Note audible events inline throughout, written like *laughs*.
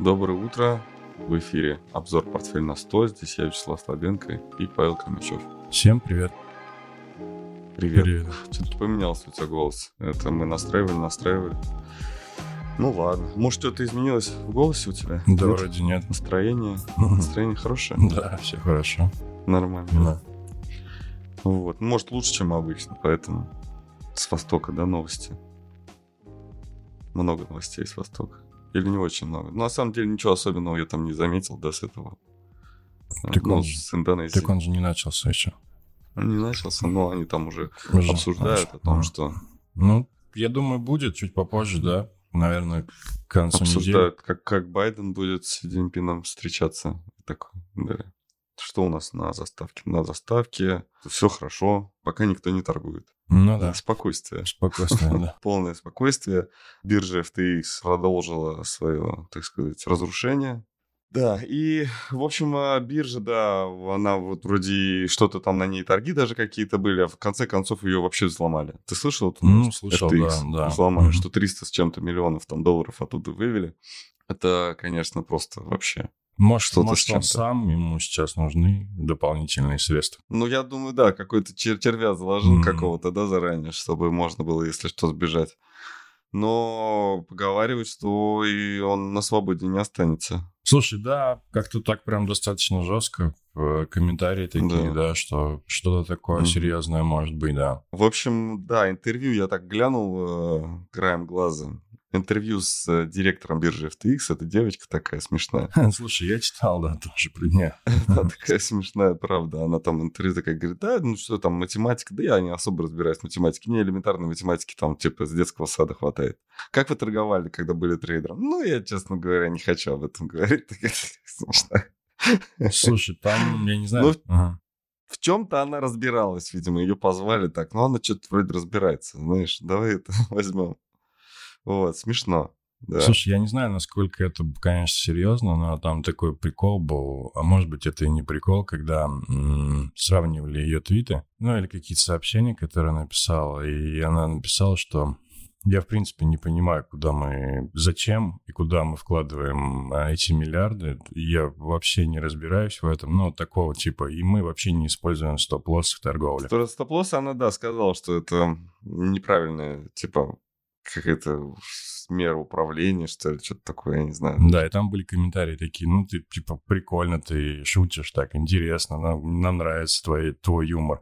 Доброе утро. В эфире обзор «Портфель на 100». Здесь я, Вячеслав Слабенко и Павел Камычев. Всем привет. Привет. Привет. Что-то поменялся у тебя голос. Это мы настраивали, настраивали. Ну ладно. Может, что-то изменилось в голосе у тебя? Да, Нет? вроде нет. Настроение? *laughs* Настроение хорошее? Да, все хорошо. Нормально. Да. Вот. Может, лучше, чем обычно, поэтому с Востока, да, новости? Много новостей с Востока. Или не очень много? Ну, на самом деле, ничего особенного я там не заметил, да, с этого. Так ну, он с Индонезии. Так он же не начался еще. Не начался, но они там уже Уже обсуждают начал. о том, Ага. что Ну, я думаю, будет чуть попозже, да. Наверное, к концу недели. обсуждают, как, как Байден будет с Си Цзиньпином встречаться. Так, да. Что у нас на заставке? На заставке все хорошо, пока никто не торгует. Ну да, Спокойствие. спокойствие, да. *laughs* Полное спокойствие. Биржа FTX продолжила свое, так сказать, разрушение. Да, и, в общем, а, биржа, да, она вот вроде что-то там на ней торги даже какие-то были, а в конце концов ее вообще взломали. Ты слышал эту Ну, слышал, FTX да, да. Взломали, Мгм. что 300 с чем-то миллионов там долларов оттуда вывели. Это, конечно, просто вообще. Может, Что-то с может он чем-то. сам, ему сейчас нужны дополнительные средства. Ну, я думаю, да, какой-то чер- червя заложил Мгм. какого-то, да, заранее, чтобы можно было, если что, сбежать. Но поговаривают, что и он на свободе не останется. Слушай, да, как-то так прям достаточно жестко. э, Комментарии такие, Да. да, что что-то такое Мгм. серьезное может быть, да. В общем, да, интервью я так глянул э, краем глаза. Интервью с э, директором биржи FTX. Это девочка такая смешная. *laughs* Слушай, я читал, да, тоже про нее. *laughs* Она такая смешная, правда. Она там интервью такая говорит, да, ну что там, математика, да я не особо разбираюсь в математике. Мне элементарной математики там типа с детского сада хватает. Как вы торговали, когда были трейдером? Ну, я, честно говоря, не хочу об этом говорить. *laughs* Такая смешная. Слушай, там, я не знаю... Ну, ага. В чем-то она разбиралась, видимо, ее позвали так. Но она что-то вроде разбирается, знаешь, давай это возьмем. Вот, смешно. Да. Слушай, я не знаю, насколько это, конечно, серьезно, но там такой прикол был, а может быть, это и не прикол, когда м, сравнивали ее твиты, ну или какие-то сообщения, которые она написала, и она написала, что я, в принципе, не понимаю, куда мы, зачем и куда мы вкладываем а, эти миллиарды. Я вообще не разбираюсь в этом, ну, такого типа, и мы вообще не используем стоп-лосс в торговле. Стоп-лосс она, да, сказала, что это неправильная, типа, какая-то мера управления, что ли, что-то такое, я не знаю. Да, и там были комментарии такие, ну, ты, типа, прикольно, ты шутишь так, интересно, нам, нам нравится твой, твой юмор.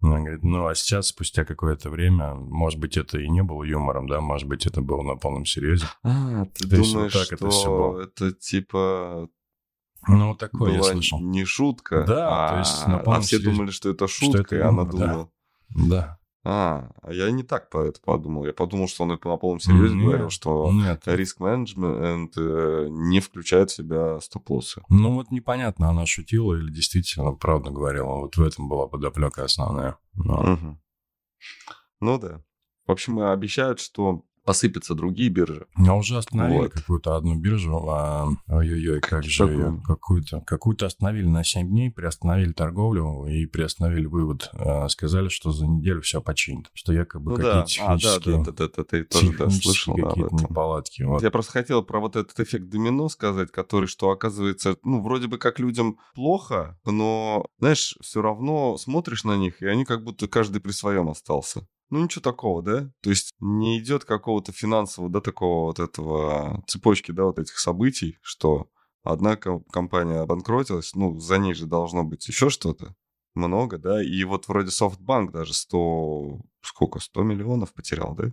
Она говорит, ну, а сейчас, спустя какое-то время, может быть, это и не было юмором, да, может быть, это было на полном серьезе. А, ты То есть думаешь, вот так это что было. это типа Ну, вот такое я слышал. не шутка? Да, а, то есть на а полном все думали, что это Что шутка, это и она юмор, да. думала... Да. А, а я не так по это подумал. Я подумал, что он это на полном серьезе Нет, говорил, что Нет. риск менеджмент э, не включает в себя стоп-лоссы. Ну, вот непонятно, она шутила или действительно правду говорила. Вот в этом была подоплека основная. Но- Мгм. Ну да. В общем, обещают, что посыпятся другие биржи. А уже остановили Вот. какую-то одну биржу. а, Ой-ой-ой, как же её? какую-то. Какую-то остановили на 7 дней, приостановили торговлю и приостановили вывод. А, Сказали, что за неделю все починит. Что якобы Ну да, какие-то а, да, технические, да, да, да, ты тоже да, слышал да, какие-то этом. неполадки. Вот. Я просто хотел про вот этот эффект домино сказать, который, что оказывается, ну, вроде бы как людям плохо, но, знаешь, все равно смотришь на них, и они как будто каждый при своем остался. Ну, ничего такого, да? То есть не идет какого-то финансового, да, такого вот этого цепочки, да, вот этих событий, что одна ко- компания обанкротилась, ну, за ней же должно быть еще что-то. Много, да? И вот вроде SoftBank даже 100... Сколько? 100 миллионов потерял, да?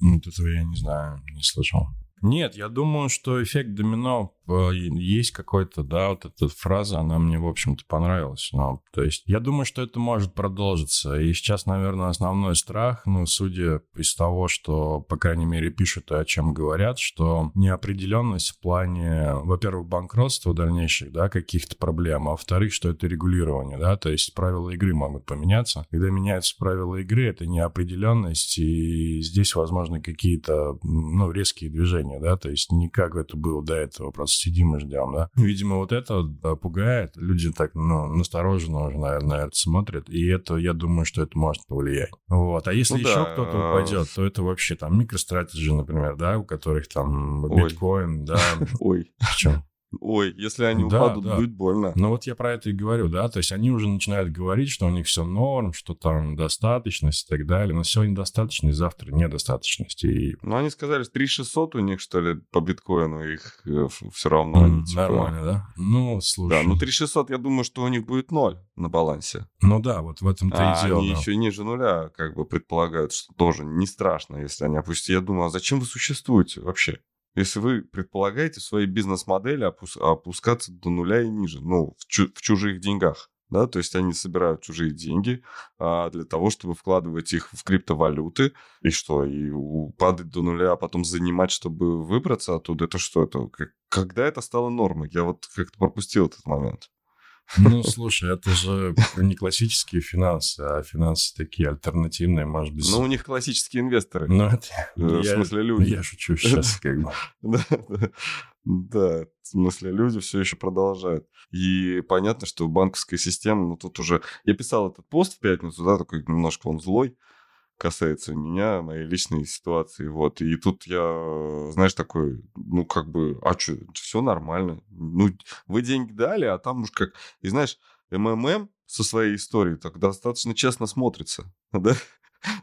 Ну, Вот этого я не знаю, не слышал. Нет, я думаю, что эффект домино э, есть какой-то, да, вот эта фраза, она мне, в общем-то, понравилась. Но, то есть, я думаю, что это может продолжиться. И сейчас, наверное, основной страх, ну, судя из того, что, по крайней мере, пишут и о чем говорят, что неопределенность в плане, во-первых, банкротства дальнейших, да, каких-то проблем, а во-вторых, что это регулирование, да, то есть правила игры могут поменяться. Когда меняются правила игры, это неопределенность, и здесь, возможно, какие-то, ну, резкие движения, да, то есть не как это было до этого просто сидим и ждем, да. Видимо, вот это да, пугает. Люди так, ну, настороженно уже, наверное, на это смотрят. И это, я думаю, что это может повлиять. Вот. А если ну, еще да. кто-то упадет, то это вообще там MicroStrategy, например, да, у которых там биткоин, да. *laughs* Ой. В чем? Ой, если они да, упадут, да. будет больно. Ну вот я про это и говорю, да, то есть они уже начинают говорить, что у них все норм, что там достаточность и так далее, но сегодня достаточность, завтра недостаточность. И... Ну они сказали, 3600 у них, что ли, по биткоину их э, все равно. Mm, типа... Нормально, да? Ну, слушай. Да, ну 3600, я думаю, что у них будет ноль на балансе. Ну да, вот в этом-то а и дело. они да. еще ниже нуля как бы предполагают, что тоже не страшно, если они опустят. Я думаю, а зачем вы существуете вообще? Если вы предполагаете в своей бизнес-модели опус- опускаться до нуля и ниже, ну, в, чу- в чужих деньгах, да, то есть они собирают чужие деньги а, для того, чтобы вкладывать их в криптовалюты, и что, и падать до нуля, а потом занимать, чтобы выбраться оттуда, это что, это когда это стало нормой? Я вот как-то пропустил этот момент. Ну, слушай, это же не классические финансы, а финансы такие альтернативные, может быть. Ну, у них классические инвесторы. Ну, это... В смысле, люди. Я шучу сейчас, *laughs* как бы. Да, в смысле, люди все еще продолжают. И понятно, что банковская система, ну, тут уже... Я писал этот пост в пятницу, да, такой немножко он злой, касается меня, моей личной ситуации, вот. И тут я, знаешь, такой, ну, как бы, а что, все нормально. Ну, вы деньги дали, а там уж как... И знаешь, МММ со своей историей так достаточно честно смотрится, *laughs* да?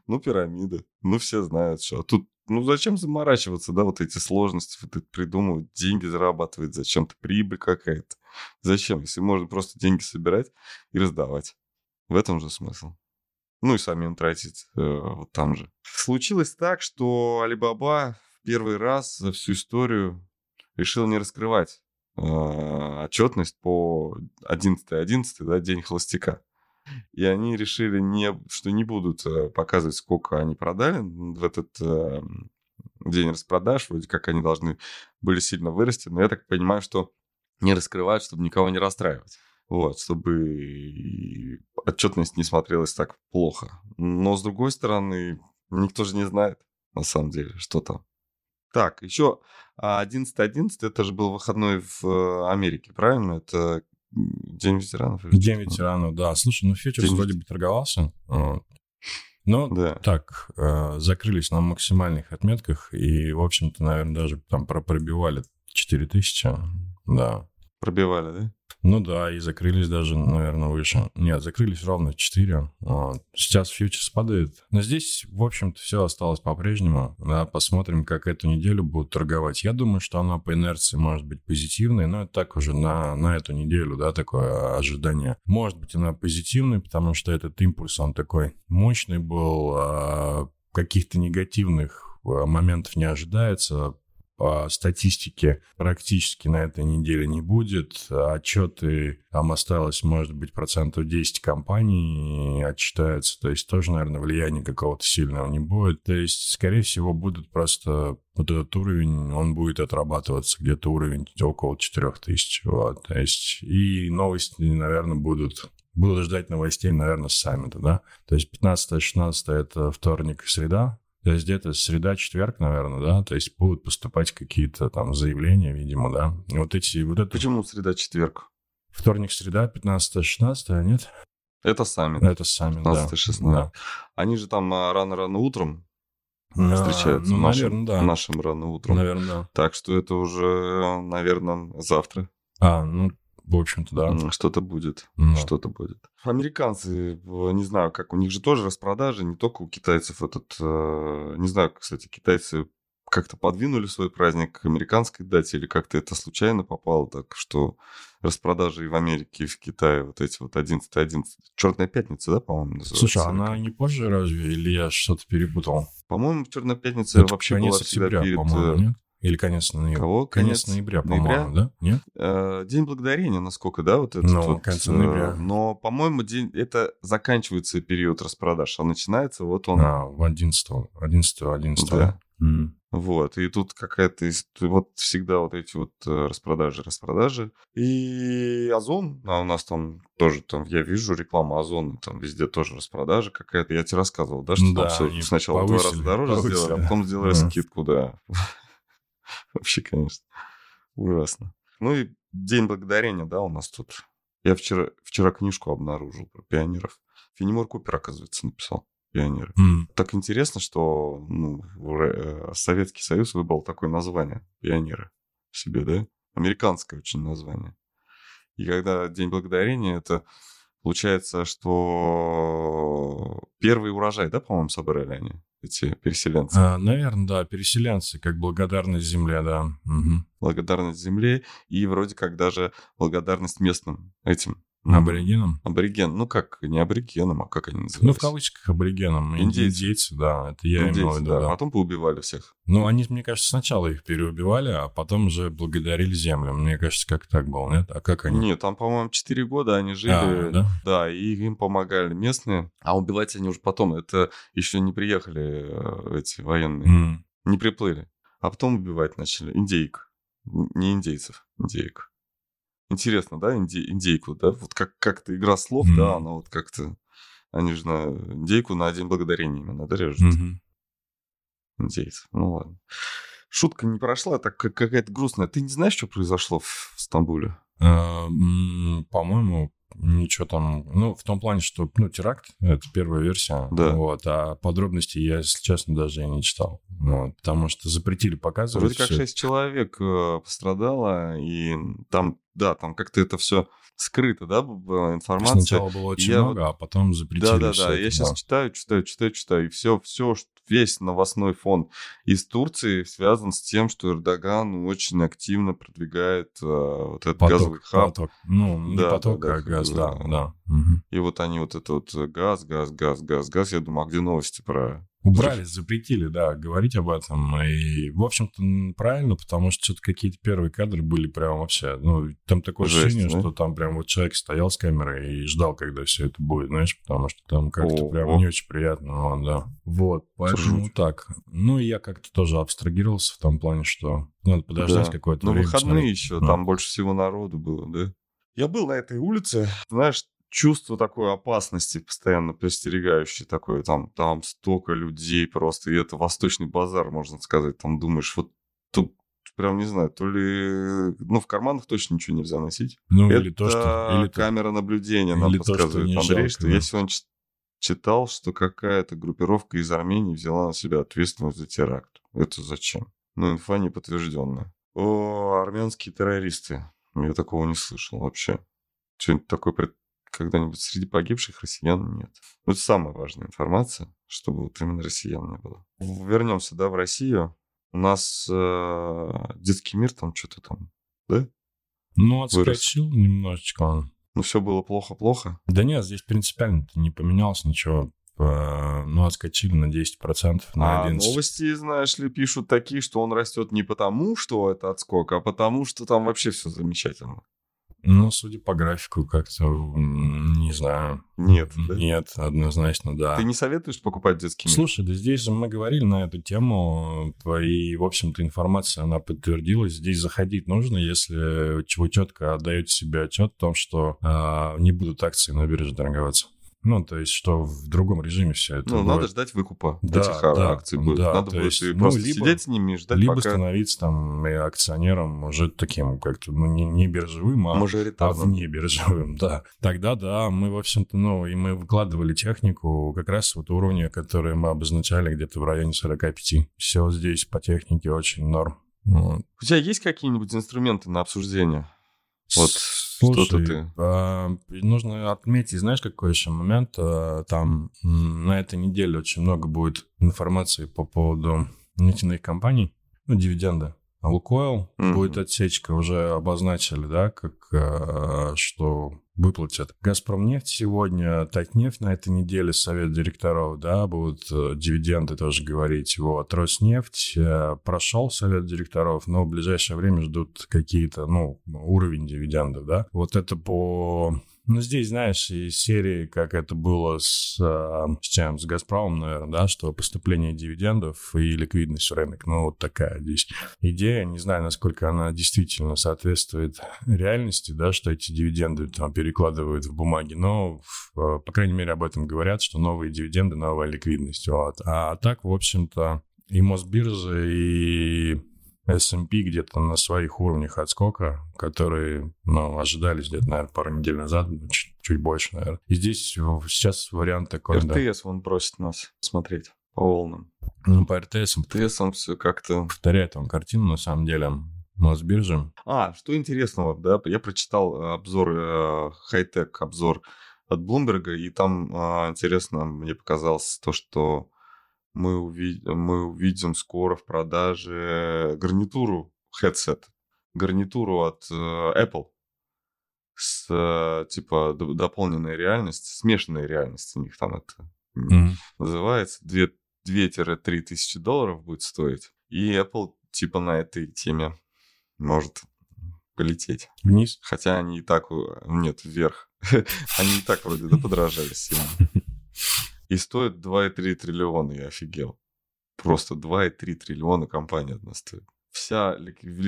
Ну, пирамида. Ну, все знают, что. А тут, ну, зачем заморачиваться, да, вот эти сложности, вот это придумывать, деньги зарабатывать, зачем-то прибыль какая-то. Зачем, если можно просто деньги собирать и раздавать? В этом же смысл ну и самим тратить э, вот там же. Случилось так, что Алибаба в первый раз за всю историю решил не раскрывать э, отчетность по 11.11, да, день холостяка. И они решили, не, что не будут э, показывать, сколько они продали в этот э, день распродаж. Вроде как они должны были сильно вырасти. Но я так понимаю, что не раскрывают, чтобы никого не расстраивать. Вот, чтобы отчетность не смотрелась так плохо. Но, с другой стороны, никто же не знает, на самом деле, что там. Так, еще 11.11, это же был выходной в э, Америке, правильно? Это День ветеранов? День ветеранов, да. Слушай, ну фьючерс День... вроде бы торговался. Но да. так, э, закрылись на максимальных отметках и, в общем-то, наверное, даже там пробивали 4000, да. Пробивали, да? Ну да, и закрылись даже, наверное, выше. Нет, закрылись ровно 4. Вот. Сейчас фьючерс падает. Но здесь, в общем-то, все осталось по-прежнему. Да, посмотрим, как эту неделю будут торговать. Я думаю, что она по инерции может быть позитивной, но это так уже на, на эту неделю, да, такое ожидание. Может быть, она позитивной, потому что этот импульс, он такой мощный был, а каких-то негативных а, моментов не ожидается по статистике практически на этой неделе не будет. Отчеты, там осталось, может быть, процентов 10 компаний отчитаются, то есть тоже, наверное, влияния какого-то сильного не будет. То есть, скорее всего, будут просто вот этот уровень, он будет отрабатываться где-то уровень около 4000. Вот, то есть, и новости, наверное, будут Буду ждать новостей, наверное, с саммита, да. То есть 15-16 это вторник и среда, то есть где-то среда-четверг, наверное, да, то есть будут поступать какие-то там заявления, видимо, да. Вот эти, вот это... Почему среда-четверг? Вторник, среда, 15-16, а нет? Это саммит. Это саммит, 15 да. да. Они же там рано-рано утром а, встречаются. Ну, нашим, наверное, да. Нашим рано утром. Наверное, да. Так что это уже, наверное, завтра. А, ну, в общем-то, да. Что-то будет. Да. Что-то будет. Американцы, не знаю, как у них же тоже распродажи, не только у китайцев этот... Э, не знаю, кстати, китайцы как-то подвинули свой праздник к американской дате или как-то это случайно попало так, что распродажи и в Америке, и в Китае вот эти вот 11 11 Черная пятница, да, по-моему, называется? Слушай, она не позже разве? Или я что-то перепутал? По-моему, Черная пятница это вообще была всегда октября, перед... Э, нет? Или конец ноября? Кого? Конец, конец ноября, по-моему, да? Нет? Э, день благодарения, насколько, да, вот этот ну, вот. конец ноября. Но, по-моему, день, это заканчивается период распродаж, а начинается вот он... А, в 11 11 11 Да. Mm. Вот, и тут какая-то... Вот всегда вот эти вот э, распродажи, распродажи. И Озон, а у нас там тоже, там, я вижу рекламу Озона, там везде тоже распродажа какая-то. Я тебе рассказывал, да, что да, там все сначала повысили, в два раза дороже повысили. сделали, а потом сделали mm. скидку, да. *laughs* Вообще, конечно, ужасно. Ну и День Благодарения, да, у нас тут. Я вчера, вчера книжку обнаружил про пионеров. Фенимор Купер, оказывается, написал пионеры. М. Так интересно, что ну, э, Советский Союз выбрал такое название пионеры себе, да? Американское очень название. И когда День Благодарения, это получается, что первый урожай, да, по-моему, собрали они, эти переселенцы. наверное, да, переселенцы, как благодарность земле, да. Мгм. Благодарность земле и вроде как даже благодарность местным этим. М, Аборигенам? Абориген. Ну как, не аборигенам, а как они называются? Ну, в кавычках аборигенам. Индейцы. Индейцы, да, это я Индейцы, имел в виду, да. да. Потом поубивали всех. Ну, они, мне кажется, сначала их переубивали, а потом уже благодарили землю. Мне кажется, как так было, нет? А как они? Нет, там, по-моему, 4 года они жили. А, да? Да, и им помогали местные. А убивать они уже потом. Это еще не приехали э, эти военные. М. Не приплыли. А потом убивать начали. Индейк. Не индейцев, индейк. Интересно, да, инди- индейку, да? Вот как- как-то игра слов, Мгм. да, она вот как-то... Они же на индейку на День Благодарения именно, да, режут? Мгм. Индейцев. Ну ладно. Шутка не прошла, так как какая-то грустная. Ты не знаешь, что произошло в Стамбуле? А, По-моему, ничего там... Ну, в том плане, что, ну, теракт — это первая версия. Да. Вот, а подробностей я, если честно, даже и не читал. Вот, потому что запретили показывать. Вроде как шесть человек э, пострадало, и там, да, там как-то это все скрыто, да, была информация. Сначала было очень Я много, а потом запретили Да, да, да. это, Я сейчас да. читаю, читаю, читаю, читаю, и все, все, весь новостной фон из Турции связан с тем, что Эрдоган очень активно продвигает э, вот этот газовый Поток, хаб. поток. Ну, не Да, поток, да, да, а газ, да, бы, да. Мгм. И вот они вот это вот э, газ, газ, газ, газ, газ. Я думаю, а где новости про... Убрали, запретили, да, говорить об этом. И, в общем-то, правильно, потому что что-то какие-то первые кадры были прям вообще... Ну, там такое Жесть, ощущение, да? что там прям вот человек стоял с камерой и ждал, когда все это будет, знаешь, потому что там как-то Ого. прям не очень приятно, вот, да. Вот, поэтому жуть. так. Ну, и я как-то тоже абстрагировался в том плане, что надо подождать Да. какое-то Ну, время. выходные посмотреть. еще, Да. там больше всего народу было, да? Я был на этой улице, знаешь, чувство такой опасности постоянно подстерегающее такое, там, там столько людей просто, и это восточный базар, можно сказать, там думаешь, вот тут прям не знаю, то ли, ну, в карманах точно ничего нельзя носить. Ну, это или то, что... Или то- камера наблюдения нам или то, что подсказывает, Андрей, жалко, что да. я сегодня читал, что какая-то группировка из Армении взяла на себя ответственность за теракт. Это зачем? Ну, инфа не подтвержденная. О, армянские террористы. Я такого не слышал вообще. Что-нибудь такое пред- когда-нибудь среди погибших россиян нет. Ну, это самая важная информация, чтобы вот именно россиян не было. Вернемся, да, в Россию. У нас э, детский мир там что-то там, да? Ну, вырос. отскочил немножечко он. Ну, все было плохо-плохо. Да нет, здесь принципиально не поменялось ничего. Э, Ну, отскочили на 10%, на А 11%. новости, знаешь ли, пишут такие, что он растет не потому, что это отскок, а потому, что там вообще все замечательно. Ну, судя по графику, как-то, не знаю. Нет, да? Нет, однозначно, да. Ты не советуешь покупать детский мир? Слушай, да здесь же мы говорили на эту тему, и, в общем-то, информация, она подтвердилась. Здесь заходить нужно, если вы четко отдаете себе отчет в том, что а, не будут акции на бирже торговаться. Ну, то есть, что в другом режиме все это Ну, будет. надо ждать выкупа Да, этих а, да, акций будет. да, надо будет есть, ну, просто либо- сидеть с ними и ждать, Либо пока становиться там акционером уже таким как-то, ну, не, не биржевым, а, а вне биржевым, да. Тогда, да, мы, в общем-то, ну, и мы выкладывали технику как раз вот уровня, который мы обозначали где-то в районе 45. Все здесь по технике очень норм. Вот. У тебя есть какие-нибудь инструменты на обсуждение? Вот Слушай, ты- а, нужно отметить, знаешь, какой еще момент? А, Там на этой неделе очень много будет информации по поводу нефтяных компаний, ну, дивиденды. А Лукойл Мгм. будет отсечка, уже обозначили, да, как а, что выплатят. Газпромнефть сегодня, Татнефть на этой неделе, совет директоров, да, будут э, дивиденды тоже говорить. Вот, Роснефть э, прошел совет директоров, но в ближайшее время ждут какие-то, ну, уровень дивидендов, да. Вот это по... Ну, здесь, знаешь, из серии, как это было с, э, с чем, с Газпромом, наверное, да, что поступление дивидендов и ликвидность в рынок, ну, вот такая здесь идея, не знаю, насколько она действительно соответствует реальности, да, что эти дивиденды там перекладывают в бумаги, но, в- по крайней мере, об этом говорят, что новые дивиденды, новая ликвидность, вот. А так, в общем-то, и Мосбиржа, и S&P где-то на своих уровнях отскока, которые, ну, ожидались где-то, наверное, пару недель назад, чуть, чуть больше, наверное. И здесь сейчас вариант такой, РТС да. он просит нас смотреть по волнам. Ну, по РТС. РТС он все как-то... Повторяет он картину, на самом деле. Мосбиржи. А, что интересного, да, я прочитал э, обзор, э, хай-тек обзор от Bloomberg, и там э, интересно мне показалось то, что мы, уви- мы увидим скоро в продаже гарнитуру headset, гарнитуру от э, Apple с э, типа дополненной реальностью, смешанной реальность у них там это mm-hmm. называется, 2-3 тысячи долларов будет стоить. И Apple типа на этой теме может полететь. Вниз? Хотя они и так... Нет, вверх. *laughs* Они и так вроде да подорожали сильно. *laughs* И стоит 2,3 триллиона, я офигел. Просто 2,3 триллиона компания одна стоит. Вся,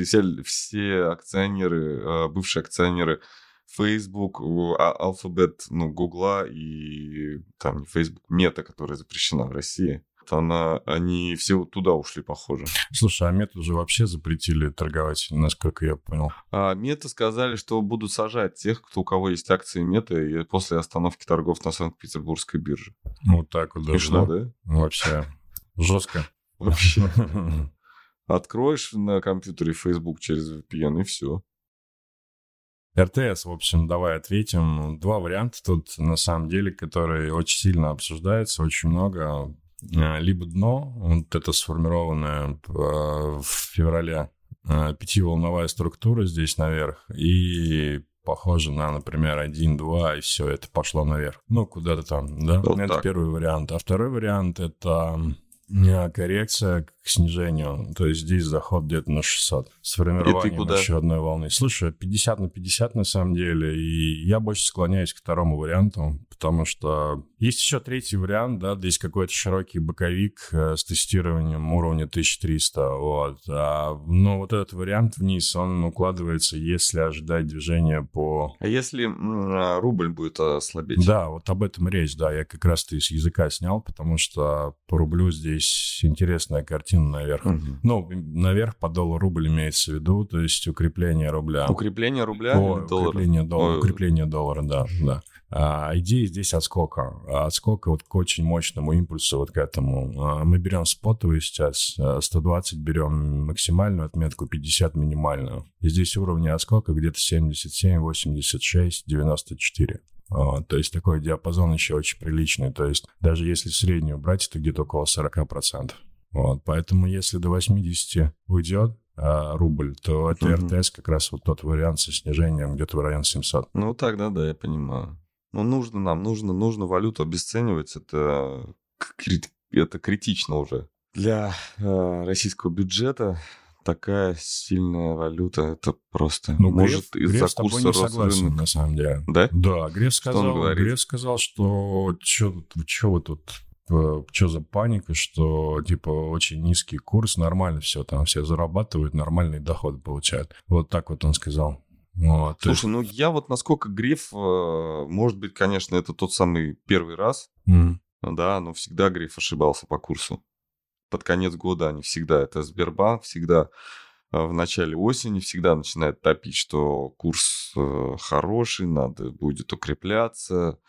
все, все акционеры, а, бывшие акционеры Facebook, а, Alphabet, ну, Гугла и там Facebook, Мета, которая запрещена в России, она, они все туда ушли, похоже. Слушай, а мета уже вообще запретили торговать, насколько я понял. А мета сказали, что будут сажать тех, кто, у кого есть акции мета, и после остановки торгов на Санкт-Петербургской бирже. Вот так вот даже, Смешно, да? Вообще жестко. *laughs* Вообще. *laughs* Откроешь на компьютере Facebook через VPN и все. РТС, в общем, давай ответим. Два варианта тут, на самом деле, которые очень сильно обсуждаются, очень много. А, либо дно, вот это сформированное в феврале, а, пятиволновая структура здесь наверх, и похоже на, например, 1-2, и все, это пошло наверх. Ну, куда-то там, да? Вот это так. первый вариант. А второй вариант — это а, коррекция к снижению. То есть здесь заход где-то на 600. С формированием еще одной волны. Слушай, 50 на 50 на самом деле. И я больше склоняюсь к второму варианту, потому что есть еще третий вариант, да, здесь какой-то широкий боковик э, с тестированием уровня 1300, вот. А, но вот этот вариант вниз, он укладывается, если ожидать движения по... А если а, рубль будет ослабеть? Да, вот об этом речь, да, я как раз-то из языка снял, потому что по рублю здесь интересная картина наверх. Угу. Ну, наверх по доллару рубль имеется в виду, то есть укрепление рубля. Укрепление рубля О, или доллара? Укрепление доллара, укрепление доллара, да, да. А, идея здесь отскока. Отскока вот к очень мощному импульсу вот к этому. А, мы берем спотовый сейчас, 120 а, берем максимальную отметку, 50 минимальную. И здесь уровни отскока где-то 77, 86, 94. Uh, то есть такой диапазон еще очень приличный. То есть даже если среднюю брать, это где-то около 40%. Вот, поэтому если до 80 уйдет а, рубль, то это угу. РТС как раз вот тот вариант со снижением где-то в районе 700. Ну, тогда да, я понимаю. Ну, нужно нам, нужно, нужно валюту обесценивать, это, это критично уже. Для э, российского бюджета такая сильная валюта, это просто ну, может из-за курса не согласен, на самом деле. Да? Да, Греф сказал, Греф сказал, что что вы тут Типа, что за паника, что, типа, очень низкий курс, нормально все, там все зарабатывают, нормальный доход получают. Вот так вот он сказал. Вот, Слушай, есть... ну я вот насколько Гриф, э, может быть, конечно, это тот самый первый раз, mm. да, но всегда Гриф ошибался по курсу. Под конец года они всегда, это Сбербанк, всегда э, в начале осени всегда начинает топить, что курс э, хороший, надо будет укрепляться,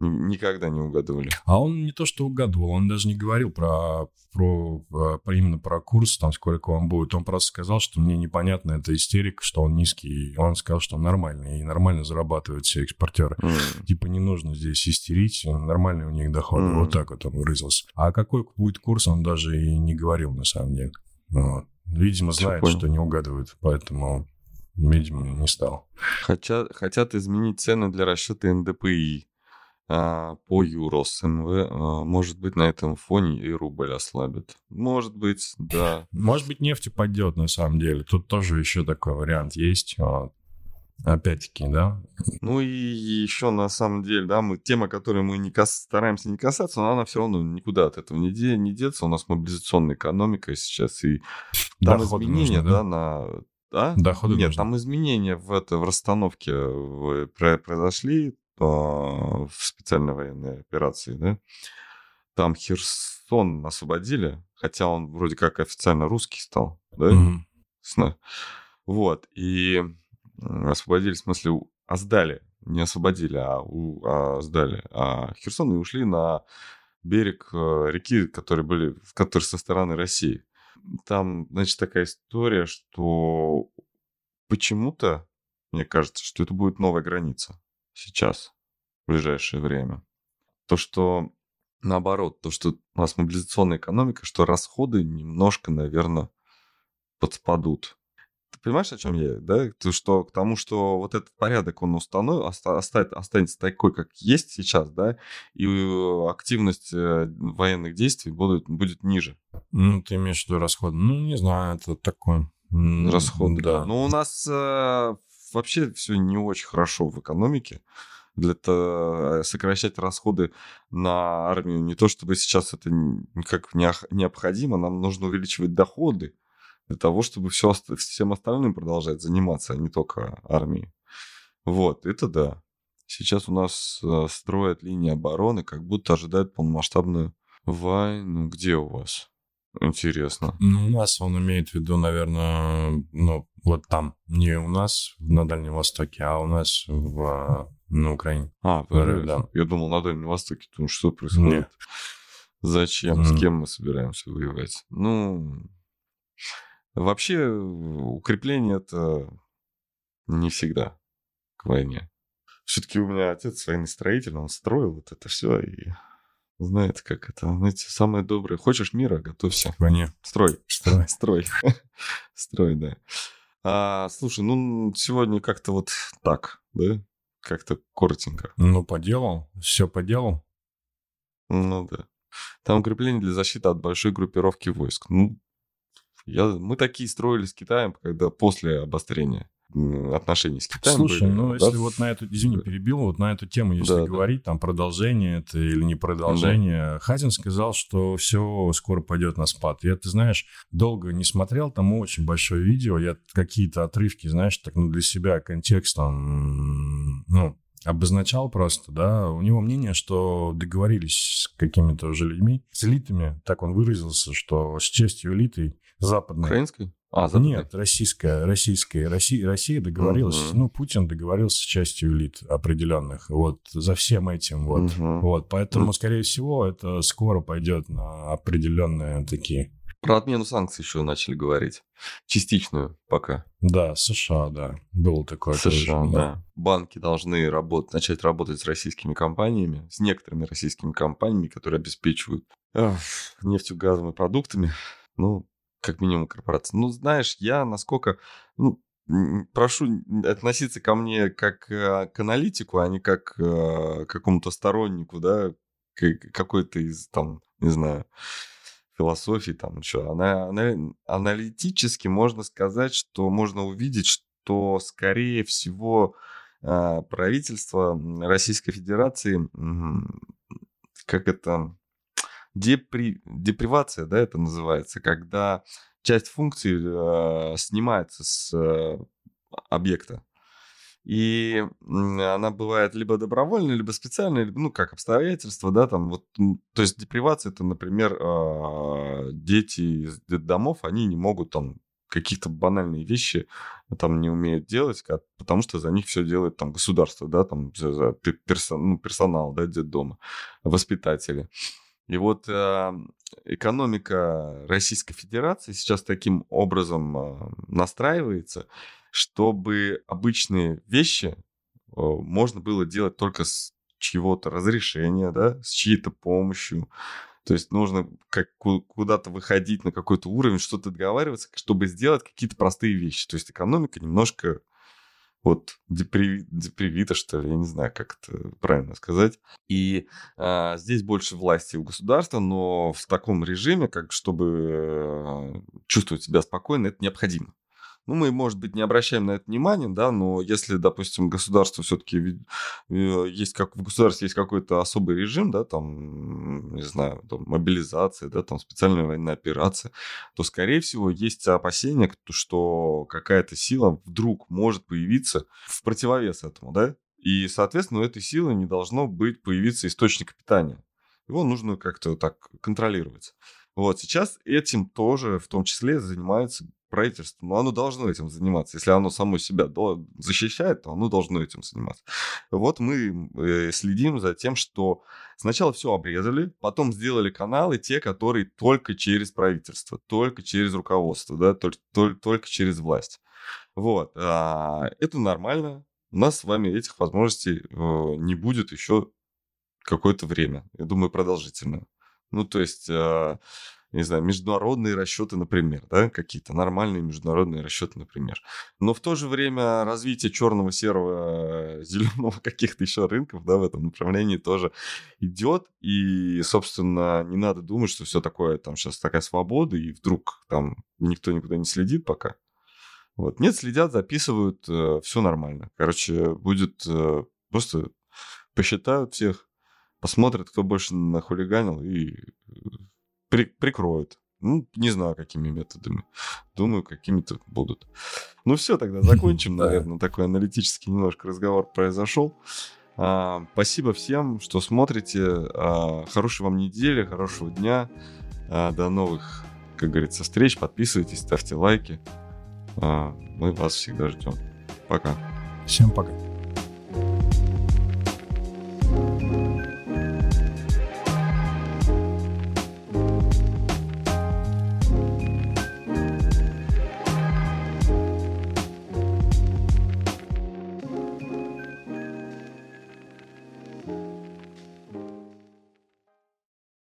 никогда не угадывали. А он не то, что угадывал, он даже не говорил про, про, э, про именно про курс, там, сколько он будет. Он просто сказал, что мне непонятно эта истерика, что он низкий. Он сказал, что он нормальный, и нормально зарабатывают все экспортеры. Mm. Типа не нужно здесь истерить, нормальный у них доход. Mm. Вот так вот он выразился. А какой будет курс, он даже и не говорил, на самом деле. Вот. Видимо, знает, что не угадывают, поэтому, видимо, не стал. Хотят, хотят изменить цены для расчета НДПИ. А, по Юро с НВ, а, может быть, на этом фоне и рубль ослабит. Может быть, да. *laughs* Может быть, нефть упадет на самом деле. Тут тоже еще такой вариант есть. Опять-таки, да. Ну и еще на самом деле, да, мы тема, которой мы не кас... стараемся не касаться, но она все равно никуда от этого не, де... не деться. У нас мобилизационная экономика сейчас и там Доходы изменения, нужны, да? да, на а? Доходы Нет, нужны. там изменения в, это, в расстановке э, произошли в специальной военной операции, да, там Херсон освободили, хотя он вроде как официально русский стал, да, mm-hmm. Вот, и освободили, в смысле, а сдали, не освободили, а, у, а сдали, а Херсон и ушли на берег э, реки, которые были, которые со стороны России. Там, значит, такая история, что почему-то, мне кажется, что это будет новая граница сейчас, в ближайшее время. То, что наоборот, то, что у нас мобилизационная экономика, что расходы немножко, наверное, подспадут. Ты понимаешь, о чем я, да? То, что к тому, что вот этот порядок, он установит, оставит, останется такой, как есть сейчас, да, и э, активность э, военных действий будет, будет ниже. Ну, ты имеешь в виду расходы? Ну, не знаю, это такое. Расходы, да. Но ну, у нас э, вообще все не очень хорошо в экономике для того, сокращать расходы на армию не то чтобы сейчас это как необходимо, нам нужно увеличивать доходы, для того, чтобы все, всем остальным продолжать заниматься, а не только армией. Вот, это да. Сейчас у нас э, строят линии обороны, как будто ожидают полномасштабную войну. Где у вас? Интересно. Ну, у нас он имеет в виду, наверное, ну, вот там. Не у нас на Дальнем Востоке, а у нас в, на Украине. А, в да. Я думал, на Дальнем Востоке. Думаю, что происходит? Нет. Зачем? Mm. С кем мы собираемся воевать? Ну, Вообще, укрепление это не всегда к войне. Все-таки у меня отец военный строитель, он строил вот это все и знает, как это. Знаете, самое доброе. Хочешь мира, готовься. Войне. Строй. Строй. *laughs* Строй. *laughs* Строй, да. А, слушай, ну сегодня как-то вот так, да? Как-то коротенько. Ну, по делу. Все по делу. Ну да. Там укрепление для защиты от большой группировки войск. Ну, я, мы такие строили с Китаем, когда после обострения отношений с Китаем. Слушай, были, ну да? если вот на эту, извини, перебил, вот на эту тему, если да, говорить, да. там продолжение это или не продолжение, да. Хазин сказал, что все скоро пойдет на спад. Я, ты знаешь, долго не смотрел, там очень большое видео, я какие-то отрывки, знаешь, так ну для себя контекстом, ну, обозначал просто, да, у него мнение, что договорились с какими-то уже людьми, с элитами, так он выразился, что с честью элиты западной. Украинской? А, западной? Нет, российская, российская. Россия, Россия договорилась, угу. ну, Путин договорился с частью элит определенных, вот, за всем этим, вот. Угу. Вот, поэтому, скорее всего, это скоро пойдет на определенные такие про отмену санкций еще начали говорить. Частичную пока. Да, США, да. Было такое. США, тоже, да. да. Банки должны работать, начать работать с российскими компаниями, с некоторыми российскими компаниями, которые обеспечивают эх, нефтью, газом и продуктами. Ну, как минимум корпорации. Ну, знаешь, я насколько... Ну, прошу относиться ко мне как э, к аналитику, а не как э, к какому-то стороннику, да, какой-то из, там, не знаю, философии, там что, она, она, аналитически можно сказать, что можно увидеть, что, скорее всего, а, правительство Российской Федерации, как это, депри, депривация, да, это называется, когда часть функций э, снимается с э, объекта. И она бывает либо добровольная, либо специальная, ну, как обстоятельства, да, там вот, то есть депривация, это, например, а, дети из детдомов, они не могут там какие-то банальные вещи там не умеют делать, потому что за них все делает там государство, да, там ну, персонал, да, детдома, воспитатели. И вот э, экономика Российской Федерации сейчас таким образом э, настраивается, чтобы обычные вещи можно было делать только с чьего-то разрешения, да, с чьей-то помощью. То есть нужно как куда-то выходить на какой-то уровень, что-то договариваться, чтобы сделать какие-то простые вещи. То есть экономика немножко вот деприви, депривита, что ли, я не знаю, как это правильно сказать. И а, здесь больше власти у государства, но в таком режиме, как чтобы э, чувствовать себя спокойно, это необходимо. Ну, мы, может быть, не обращаем на это внимания, да, но если, допустим, государство все-таки э, есть как в государстве есть какой-то особый режим, да, там, не знаю, там, мобилизация, да, там специальная военная операция, то, скорее всего, есть опасения, что какая-то сила вдруг может появиться в противовес этому, да, и, соответственно, у этой силы не должно быть появиться источника питания. Его нужно как-то так контролировать. Вот сейчас этим тоже в том числе занимаются правительство, но оно должно этим заниматься. Если оно само себя защищает, то оно должно этим заниматься. Вот мы э, следим за тем, что сначала все обрезали, потом сделали каналы, те, которые только через правительство, только через руководство, да, только, только, только через власть. Вот. А, это нормально. У нас с вами этих возможностей э, не будет еще какое-то время. Я думаю, продолжительное. Ну, то есть, э, не знаю, международные расчеты, например, да, какие-то нормальные международные расчеты, например. Но в то же время развитие черного, серого, *laughs* зеленого каких-то еще рынков, да, в этом направлении тоже идет. И, собственно, не надо думать, что все такое, там сейчас такая свобода, и вдруг там никто никуда не следит пока. Вот. Нет, следят, записывают, э, все нормально. Короче, будет э, просто посчитают всех, посмотрят, кто больше нахулиганил и э, при, прикроют. Ну, не знаю, какими методами. Думаю, какими-то будут. Ну все, тогда *laughs* закончим, наверное. Такой аналитический немножко разговор произошел. А, спасибо всем, что смотрите. А, хорошей вам недели, хорошего дня. А, до новых, как говорится, встреч. Подписывайтесь, ставьте лайки. Мы вас всегда ждем. Пока. Всем пока.